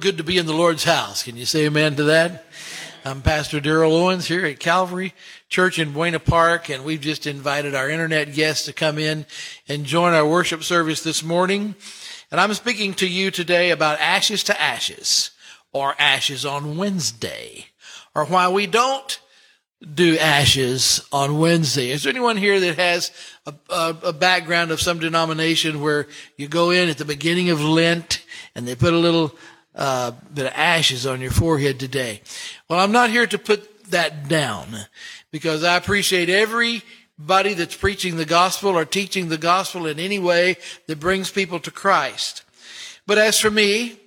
Good to be in the Lord's house. Can you say amen to that? I'm Pastor Daryl Owens here at Calvary Church in Buena Park, and we've just invited our internet guests to come in and join our worship service this morning. And I'm speaking to you today about ashes to ashes, or ashes on Wednesday, or why we don't do ashes on Wednesday. Is there anyone here that has a, a, a, background of some denomination where you go in at the beginning of Lent and they put a little uh, bit of ashes on your forehead today. Well, I'm not here to put that down because I appreciate everybody that's preaching the gospel or teaching the gospel in any way that brings people to Christ. But as for me,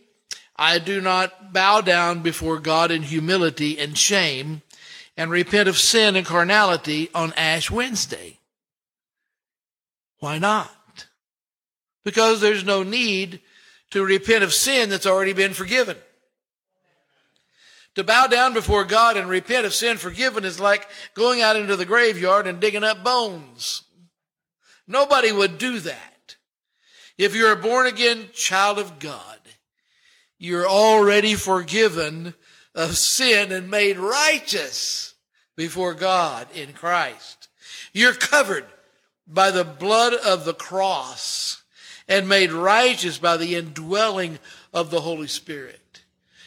I do not bow down before God in humility and shame and repent of sin and carnality on Ash Wednesday. Why not? Because there's no need to repent of sin that's already been forgiven. To bow down before God and repent of sin forgiven is like going out into the graveyard and digging up bones. Nobody would do that. If you're a born again child of God, you're already forgiven of sin and made righteous before God in Christ. You're covered by the blood of the cross and made righteous by the indwelling of the Holy Spirit.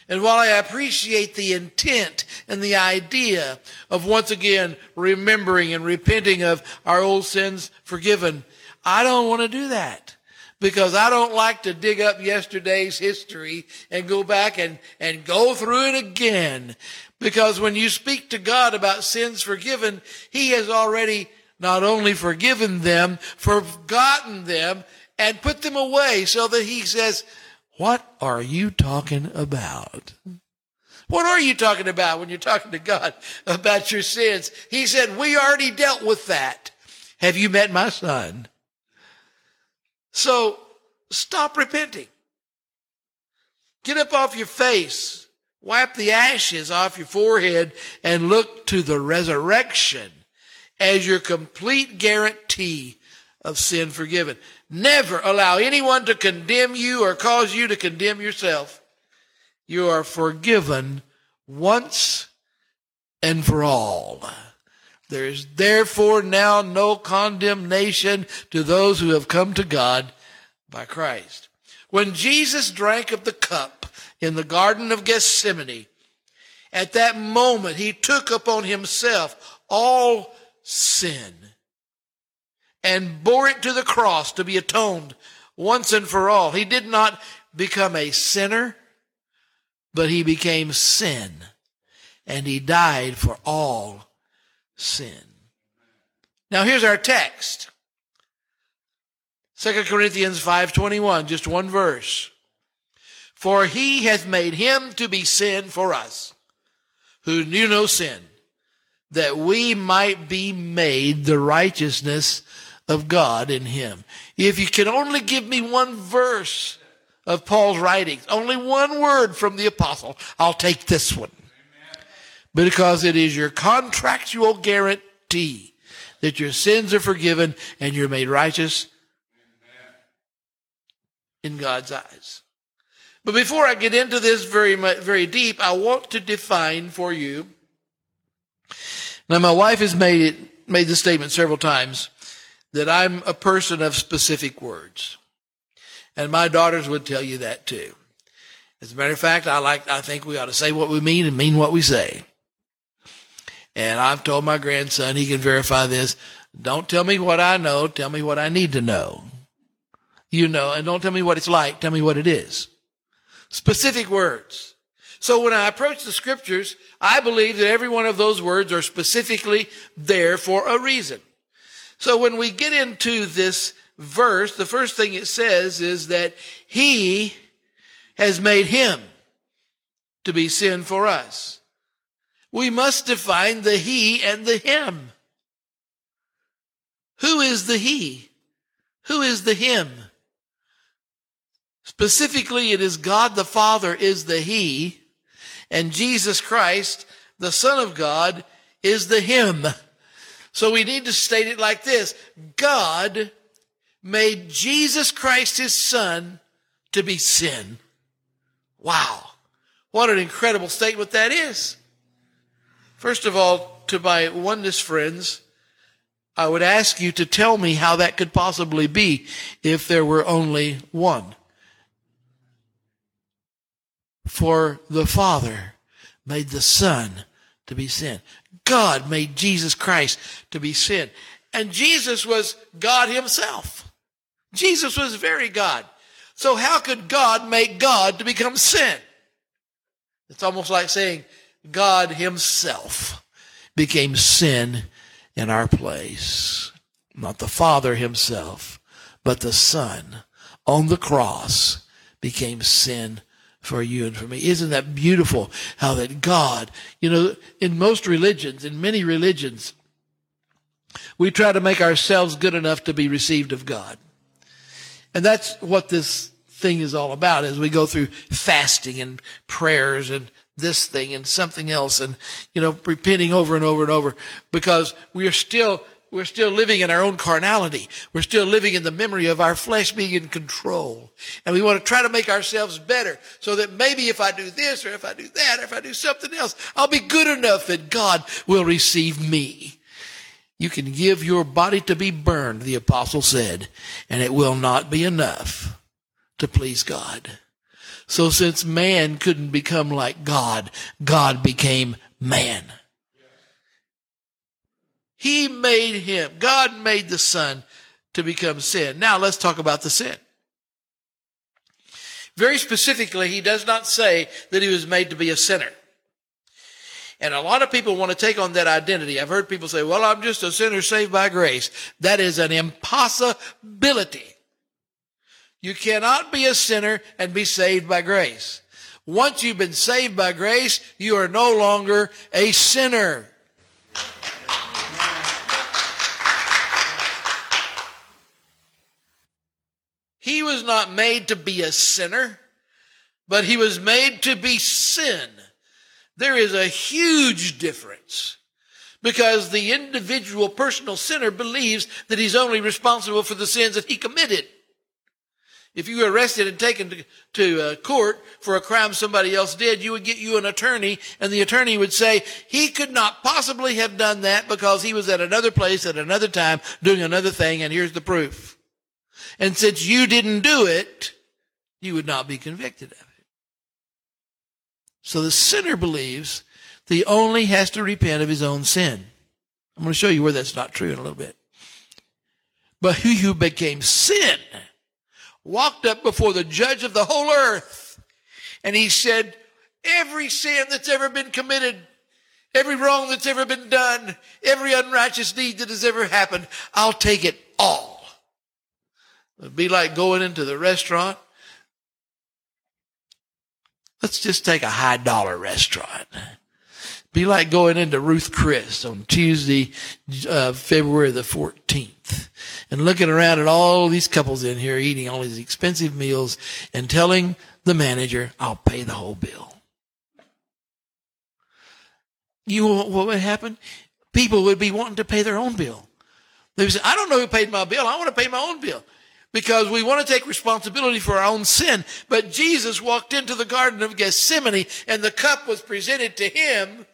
And while I appreciate the intent and the idea of once again remembering and repenting of our old sins forgiven, I don't want to do that because I don't like to dig up yesterday's history and go back and, and go through it again. Because when you speak to God about sins forgiven, He has already not only forgiven them, forgotten them, and put them away so that he says, What are you talking about? What are you talking about when you're talking to God about your sins? He said, We already dealt with that. Have you met my son? So stop repenting. Get up off your face, wipe the ashes off your forehead, and look to the resurrection as your complete guarantee of sin forgiven. Never allow anyone to condemn you or cause you to condemn yourself. You are forgiven once and for all. There is therefore now no condemnation to those who have come to God by Christ. When Jesus drank of the cup in the Garden of Gethsemane, at that moment he took upon himself all sin and bore it to the cross to be atoned once and for all. He did not become a sinner, but he became sin and he died for all sin. Now here's our text. 2 Corinthians 5:21, just one verse. For he hath made him to be sin for us, who knew no sin, that we might be made the righteousness of God in him. If you can only give me one verse of Paul's writings, only one word from the apostle, I'll take this one. Because it is your contractual guarantee that your sins are forgiven and you're made righteous in God's eyes. But before I get into this very, very deep, I want to define for you. Now, my wife has made it, made this statement several times that I'm a person of specific words. And my daughters would tell you that too. As a matter of fact, I like, I think we ought to say what we mean and mean what we say. And I've told my grandson, he can verify this. Don't tell me what I know. Tell me what I need to know. You know, and don't tell me what it's like. Tell me what it is. Specific words. So when I approach the scriptures, I believe that every one of those words are specifically there for a reason. So when we get into this verse, the first thing it says is that he has made him to be sin for us. We must define the he and the him. Who is the he? Who is the him? Specifically, it is God the Father is the he, and Jesus Christ, the Son of God, is the him. So we need to state it like this God made Jesus Christ his son to be sin. Wow. What an incredible statement that is. First of all, to my oneness friends, I would ask you to tell me how that could possibly be if there were only one. For the Father made the Son to be sin. God made Jesus Christ to be sin. And Jesus was God himself. Jesus was very God. So how could God make God to become sin? It's almost like saying God himself became sin in our place. Not the Father himself, but the Son on the cross became sin for you and for me. Isn't that beautiful how that God, you know, in most religions, in many religions, we try to make ourselves good enough to be received of God. And that's what this thing is all about as we go through fasting and prayers and this thing and something else and, you know, repenting over and over and over because we are still, we're still living in our own carnality. We're still living in the memory of our flesh being in control. And we want to try to make ourselves better so that maybe if I do this or if I do that or if I do something else, I'll be good enough that God will receive me. You can give your body to be burned, the apostle said, and it will not be enough to please God. So since man couldn't become like God, God became man. He made him, God made the Son to become sin. Now let's talk about the sin. Very specifically, he does not say that he was made to be a sinner. And a lot of people want to take on that identity. I've heard people say, well, I'm just a sinner saved by grace. That is an impossibility. You cannot be a sinner and be saved by grace. Once you've been saved by grace, you are no longer a sinner. He was not made to be a sinner, but he was made to be sin. There is a huge difference because the individual personal sinner believes that he's only responsible for the sins that he committed. If you were arrested and taken to, to uh, court for a crime somebody else did, you would get you an attorney, and the attorney would say he could not possibly have done that because he was at another place at another time doing another thing, and here's the proof. And since you didn't do it, you would not be convicted of it. So the sinner believes that he only has to repent of his own sin. I'm going to show you where that's not true in a little bit. But he who became sin walked up before the judge of the whole earth and he said, every sin that's ever been committed, every wrong that's ever been done, every unrighteous deed that has ever happened, I'll take it all. It'd be like going into the restaurant Let's just take a high dollar restaurant. Be like going into Ruth Chris on Tuesday, uh, February the 14th and looking around at all these couples in here eating all these expensive meals and telling the manager, I'll pay the whole bill. You know what would happen? People would be wanting to pay their own bill. They would say, I don't know who paid my bill. I want to pay my own bill because we want to take responsibility for our own sin. But Jesus walked into the Garden of Gethsemane and the cup was presented to him,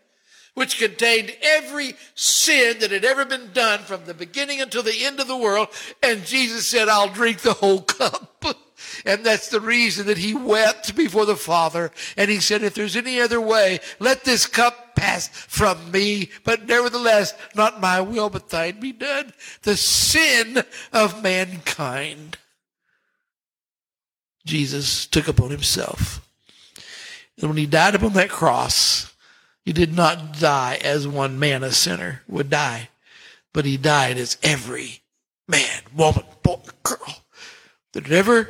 which contained every sin that had ever been done from the beginning until the end of the world. And Jesus said, I'll drink the whole cup. And that's the reason that he wept before the Father. And he said, if there's any other way, let this cup pass from me. But nevertheless, not my will, but thine be done. The sin of mankind. Jesus took upon himself. And when he died upon that cross, he did not die as one man, a sinner, would die, but he died as every man, woman, boy, girl that had ever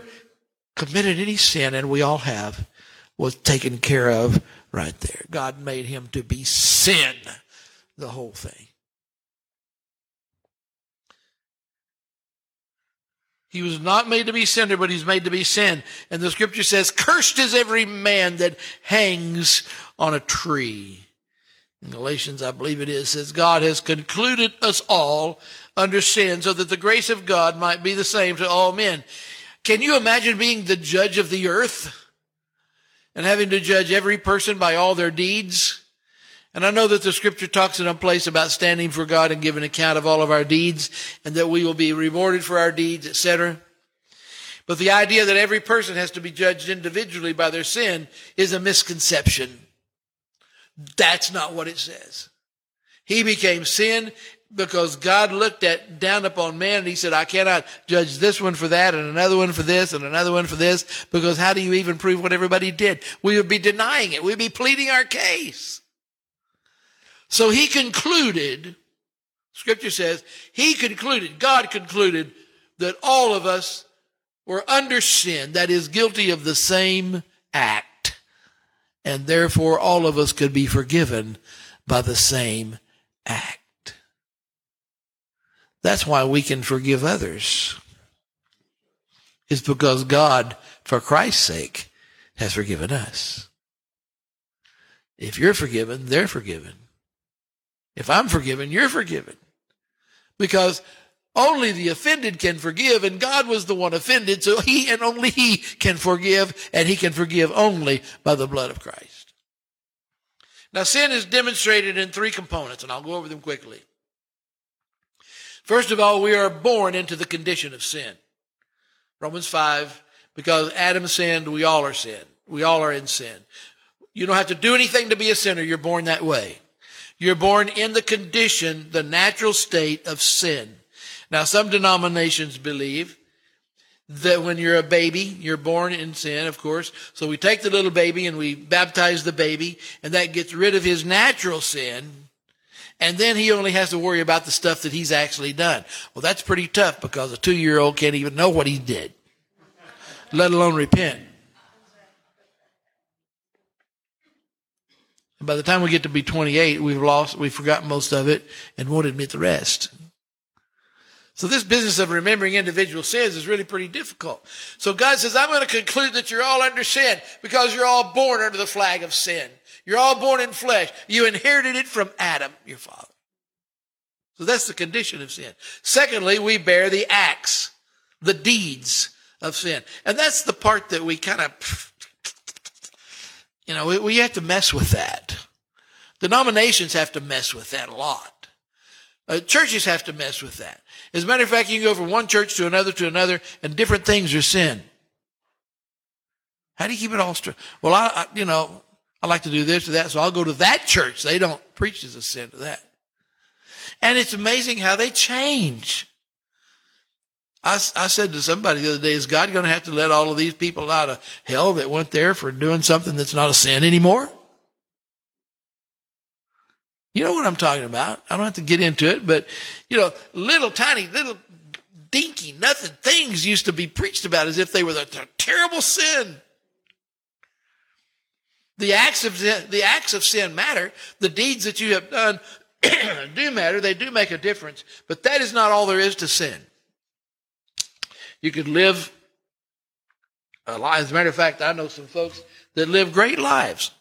committed any sin, and we all have, was taken care of right there. God made him to be sin, the whole thing. He was not made to be sinner, but he's made to be sin. And the scripture says, cursed is every man that hangs on a tree. In Galatians, I believe it is, says, God has concluded us all under sin so that the grace of God might be the same to all men. Can you imagine being the judge of the earth? And having to judge every person by all their deeds. And I know that the scripture talks in a place about standing for God and giving account of all of our deeds and that we will be rewarded for our deeds, etc. But the idea that every person has to be judged individually by their sin is a misconception. That's not what it says. He became sin because God looked at down upon man and he said, I cannot judge this one for that and another one for this and another one for this because how do you even prove what everybody did? We would be denying it. We'd be pleading our case. So he concluded, scripture says, he concluded, God concluded that all of us were under sin, that is guilty of the same act. And therefore all of us could be forgiven by the same act. That's why we can forgive others. It's because God, for Christ's sake, has forgiven us. If you're forgiven, they're forgiven. If I'm forgiven, you're forgiven. Because only the offended can forgive, and God was the one offended, so He and only He can forgive, and He can forgive only by the blood of Christ. Now, sin is demonstrated in three components, and I'll go over them quickly. First of all, we are born into the condition of sin. Romans 5, because Adam sinned, we all are sin. We all are in sin. You don't have to do anything to be a sinner. You're born that way. You're born in the condition, the natural state of sin. Now, some denominations believe that when you're a baby, you're born in sin, of course. So we take the little baby and we baptize the baby, and that gets rid of his natural sin and then he only has to worry about the stuff that he's actually done. Well, that's pretty tough because a two year old can't even know what he did, let alone repent. And by the time we get to be 28, we've lost, we've forgotten most of it and won't admit the rest. So this business of remembering individual sins is really pretty difficult. So God says, I'm going to conclude that you're all under sin because you're all born under the flag of sin. You're all born in flesh. You inherited it from Adam, your father. So that's the condition of sin. Secondly, we bear the acts, the deeds of sin. And that's the part that we kind of, you know, we, we have to mess with that. Denominations have to mess with that a lot. Uh, churches have to mess with that. As a matter of fact, you can go from one church to another to another, and different things are sin. How do you keep it all straight? Well, I, I, you know, I like to do this or that, so I'll go to that church. They don't preach as a sin to that. And it's amazing how they change. I, I said to somebody the other day, is God going to have to let all of these people out of hell that went there for doing something that's not a sin anymore? You know what I'm talking about. I don't have to get into it, but you know, little tiny, little dinky, nothing things used to be preached about as if they were the terrible sin. The acts of the acts of sin matter. The deeds that you have done do matter. They do make a difference. But that is not all there is to sin. You could live a life. As a matter of fact, I know some folks that live great lives.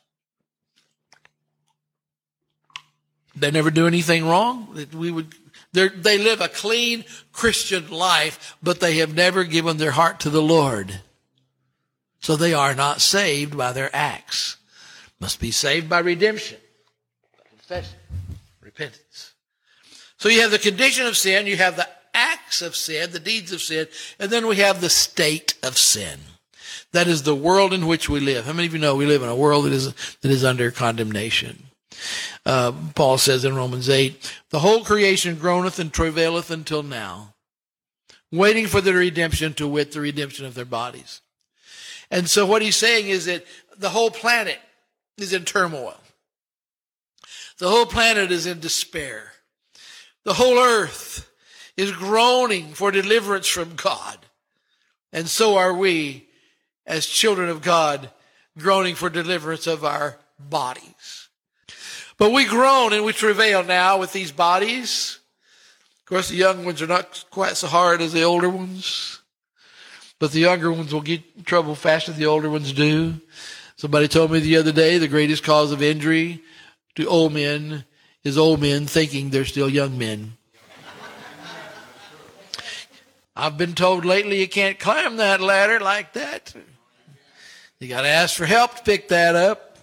They never do anything wrong. We would they live a clean Christian life, but they have never given their heart to the Lord. So they are not saved by their acts must be saved by redemption, by confession, repentance. So you have the condition of sin, you have the acts of sin, the deeds of sin, and then we have the state of sin. That is the world in which we live. How many of you know we live in a world that is, that is under condemnation? Uh, Paul says in Romans 8, the whole creation groaneth and travaileth until now, waiting for the redemption to wit the redemption of their bodies. And so what he's saying is that the whole planet is in turmoil. The whole planet is in despair. The whole earth is groaning for deliverance from God. And so are we as children of God groaning for deliverance of our bodies. But we groan and we travail now with these bodies. Of course, the young ones are not quite so hard as the older ones, but the younger ones will get in trouble faster than the older ones do. Somebody told me the other day the greatest cause of injury to old men is old men thinking they're still young men. I've been told lately you can't climb that ladder like that. You got to ask for help to pick that up.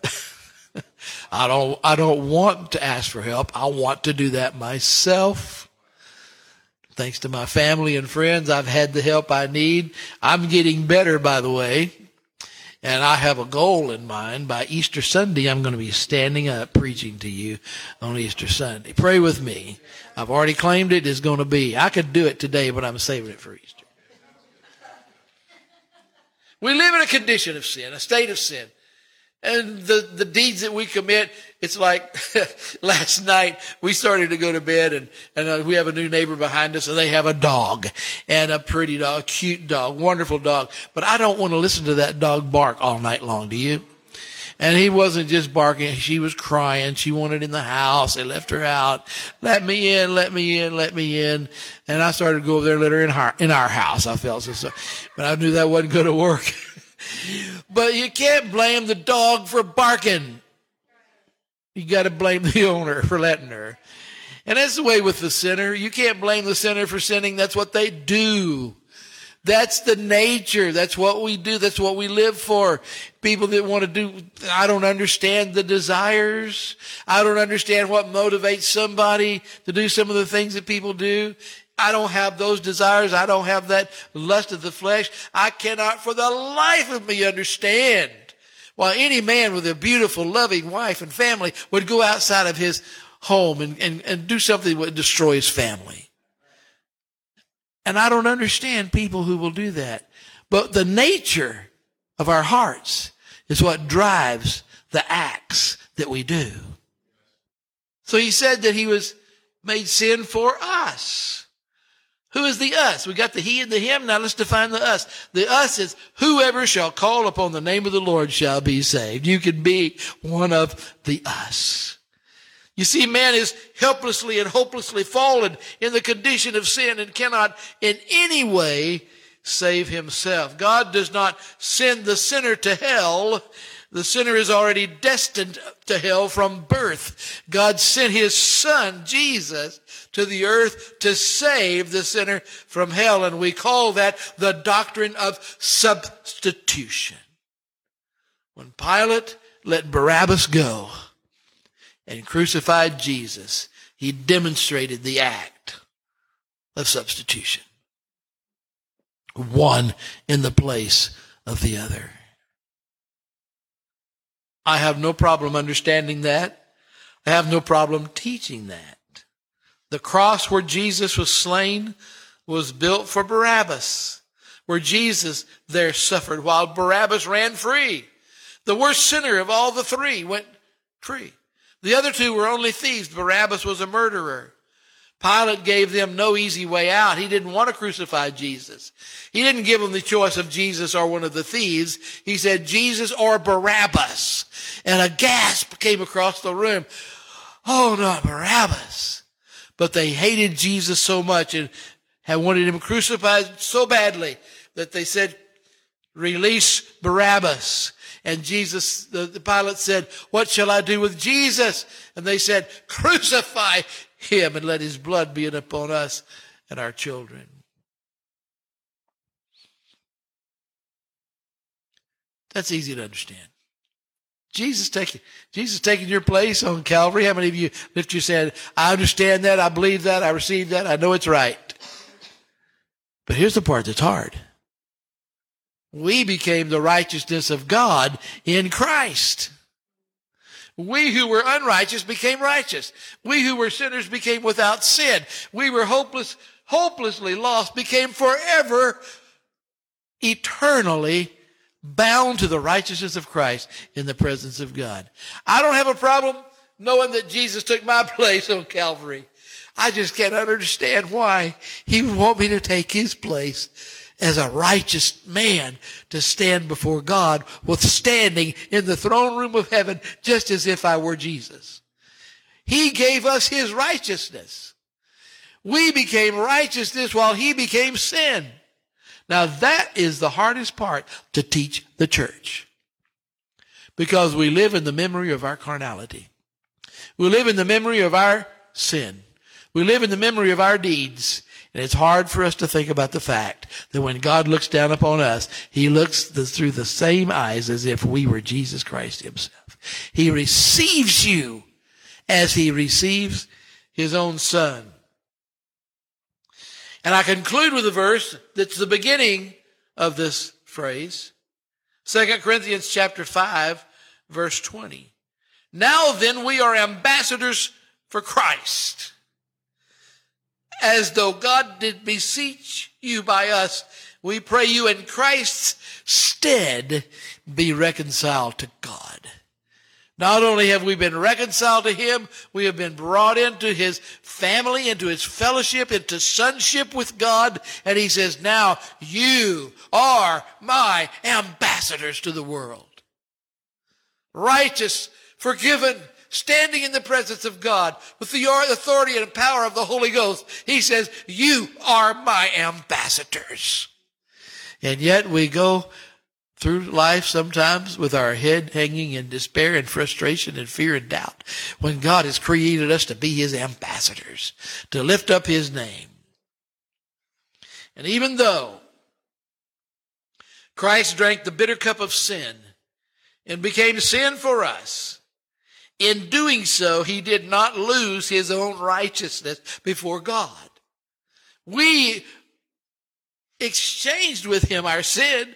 I don't, I don't want to ask for help. I want to do that myself. Thanks to my family and friends, I've had the help I need. I'm getting better, by the way. And I have a goal in mind. By Easter Sunday, I'm going to be standing up preaching to you on Easter Sunday. Pray with me. I've already claimed it is going to be. I could do it today, but I'm saving it for Easter. We live in a condition of sin, a state of sin. And the, the deeds that we commit, it's like last night we started to go to bed and, and uh, we have a new neighbor behind us and they have a dog and a pretty dog, cute dog, wonderful dog. But I don't want to listen to that dog bark all night long. Do you? And he wasn't just barking. She was crying. She wanted in the house. They left her out. Let me in, let me in, let me in. And I started to go over there and let her in our, in our house. I felt so, so, but I knew that wasn't going to work. but you can't blame the dog for barking. You got to blame the owner for letting her. And that's the way with the sinner. You can't blame the sinner for sinning. That's what they do. That's the nature. That's what we do. That's what we live for. People that want to do, I don't understand the desires. I don't understand what motivates somebody to do some of the things that people do. I don't have those desires. I don't have that lust of the flesh. I cannot for the life of me understand why any man with a beautiful, loving wife and family would go outside of his home and, and, and do something that would destroy his family. And I don't understand people who will do that. But the nature of our hearts is what drives the acts that we do. So he said that he was made sin for us. Who is the us? We got the he and the him. Now let's define the us. The us is whoever shall call upon the name of the Lord shall be saved. You can be one of the us. You see, man is helplessly and hopelessly fallen in the condition of sin and cannot in any way save himself. God does not send the sinner to hell. The sinner is already destined to hell from birth. God sent his son, Jesus, to the earth to save the sinner from hell. And we call that the doctrine of substitution. When Pilate let Barabbas go, and crucified Jesus, he demonstrated the act of substitution. One in the place of the other. I have no problem understanding that. I have no problem teaching that. The cross where Jesus was slain was built for Barabbas, where Jesus there suffered while Barabbas ran free. The worst sinner of all the three went free. The other two were only thieves. Barabbas was a murderer. Pilate gave them no easy way out. He didn't want to crucify Jesus. He didn't give them the choice of Jesus or one of the thieves. He said Jesus or Barabbas. And a gasp came across the room. Oh, not Barabbas. But they hated Jesus so much and had wanted him crucified so badly that they said, release Barabbas. And Jesus, the, the Pilate said, what shall I do with Jesus? And they said, crucify him and let his blood be upon us and our children. That's easy to understand. Jesus taking Jesus taking your place on Calvary. How many of you lift your said, I understand that, I believe that, I receive that, I know it's right. But here's the part that's hard we became the righteousness of God in Christ. We who were unrighteous became righteous. We who were sinners became without sin. We were hopeless, hopelessly lost, became forever, eternally bound to the righteousness of Christ in the presence of God. I don't have a problem knowing that Jesus took my place on Calvary. I just can't understand why he would want me to take his place as a righteous man to stand before God with standing in the throne room of heaven just as if I were Jesus. He gave us his righteousness. We became righteousness while he became sin. Now that is the hardest part to teach the church. Because we live in the memory of our carnality. We live in the memory of our sin. We live in the memory of our deeds And it's hard for us to think about the fact that when God looks down upon us, He looks through the same eyes as if we were Jesus Christ Himself. He receives you as He receives His own Son. And I conclude with a verse that's the beginning of this phrase. 2 Corinthians chapter 5, verse 20. Now then we are ambassadors for Christ as though God did beseech you by us. We pray you in Christ's stead be reconciled to God. Not only have we been reconciled to Him, we have been brought into His family, into His fellowship, into sonship with God. And He says, now you are my ambassadors to the world. Righteous, forgiven, standing in the presence of God with the authority and power of the Holy Ghost, he says, you are my ambassadors. And yet we go through life sometimes with our head hanging in despair and frustration and fear and doubt when God has created us to be his ambassadors, to lift up his name. And even though Christ drank the bitter cup of sin and became sin for us, in doing so, he did not lose his own righteousness before God. We exchanged with him our sin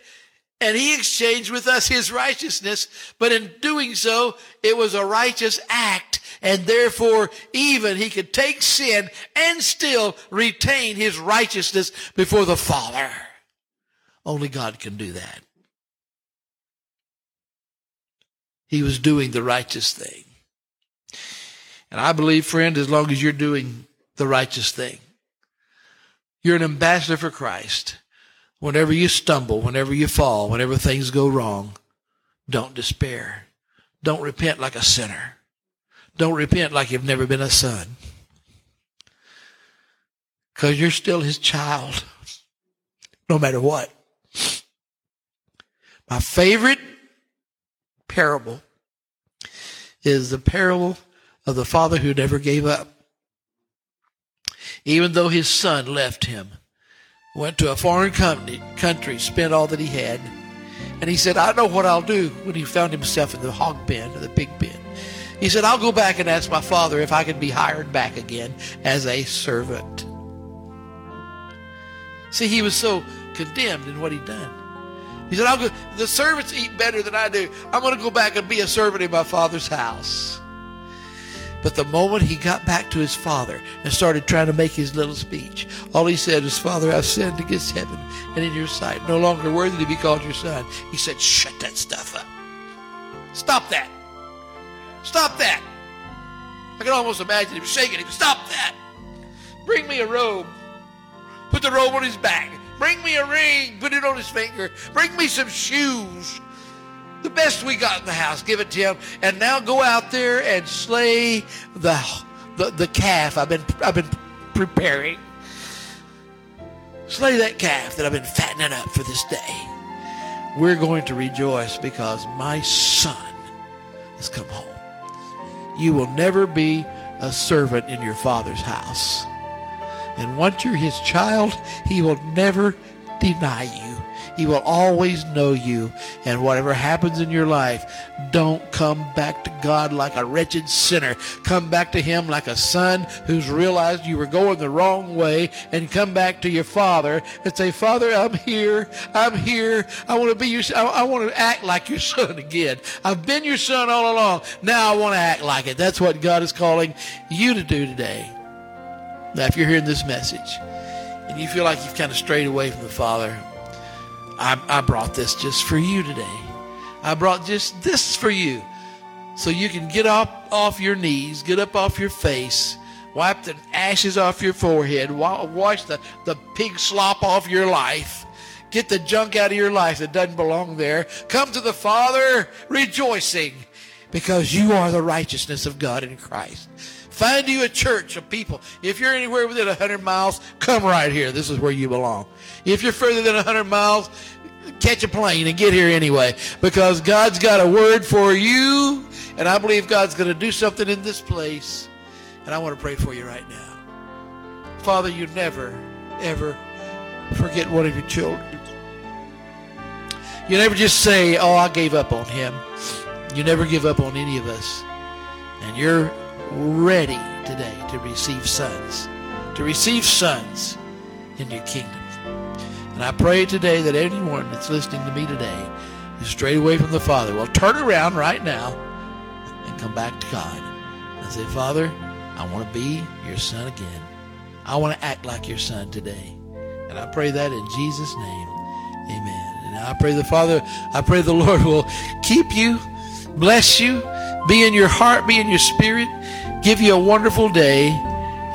and he exchanged with us his righteousness. But in doing so, it was a righteous act. And therefore, even he could take sin and still retain his righteousness before the Father. Only God can do that. He was doing the righteous thing. And I believe, friend, as long as you're doing the righteous thing, you're an ambassador for Christ. Whenever you stumble, whenever you fall, whenever things go wrong, don't despair. Don't repent like a sinner. Don't repent like you've never been a son. Because you're still his child, no matter what. My favorite parable is the parable of the father who never gave up. Even though his son left him, went to a foreign country, country, spent all that he had, and he said, I know what I'll do when he found himself in the hog pen or the pig pen. He said, I'll go back and ask my father if I can be hired back again as a servant. See, he was so condemned in what he'd done. He said, I'll go, the servants eat better than I do. I'm going to go back and be a servant in my father's house. But the moment he got back to his father and started trying to make his little speech, all he said was, Father, I've sinned against heaven and in your sight, no longer worthy to be called your son. He said, Shut that stuff up. Stop that. Stop that. I can almost imagine him shaking him. Stop that. Bring me a robe. Put the robe on his back. Bring me a ring. Put it on his finger. Bring me some shoes the best we got in the house, give it to him, and now go out there and slay the the, the calf I've been I've been preparing. Slay that calf that I've been fattening up for this day. We're going to rejoice because my son has come home. You will never be a servant in your father's house. And once you're his child, he will never deny you. He will always know you. And whatever happens in your life, don't come back to God like a wretched sinner. Come back to Him like a son who's realized you were going the wrong way and come back to your Father and say, Father, I'm here. I'm here. I want to be your, I, I want to act like your son again. I've been your son all along. Now I want to act like it. That's what God is calling you to do today. Now, if you're hearing this message and you feel like you've kind of strayed away from the Father, I, I brought this just for you today. I brought just this for you. So you can get up off your knees, get up off your face, wipe the ashes off your forehead, wash the, the pig slop off your life. Get the junk out of your life that doesn't belong there. Come to the Father rejoicing because you are the righteousness of God in Christ. Find you a church of people. If you're anywhere within 100 miles, come right here. This is where you belong. If you're further than 100 miles, catch a plane and get here anyway because God's got a word for you and I believe God's going to do something in this place. And I want to pray for you right now. Father, you never ever forget one of your children. You never just say, oh, I gave up on him. You never give up on any of us. And you're ready today to receive sons, to receive sons in your kingdom. And I pray today that anyone that's listening to me today is straight away from the Father Well, turn around right now and come back to God and say, Father, I want to be your son again. I want to act like your son today. And I pray that in Jesus' name. Amen. And I pray the Father, I pray the Lord will keep you, bless you, be in your heart, be in your spirit, give you a wonderful day,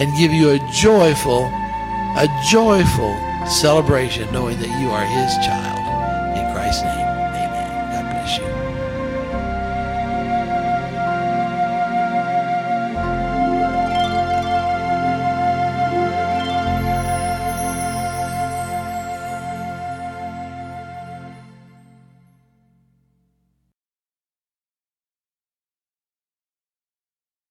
and give you a joyful, a joyful celebration knowing that you are his child. In Christ's name,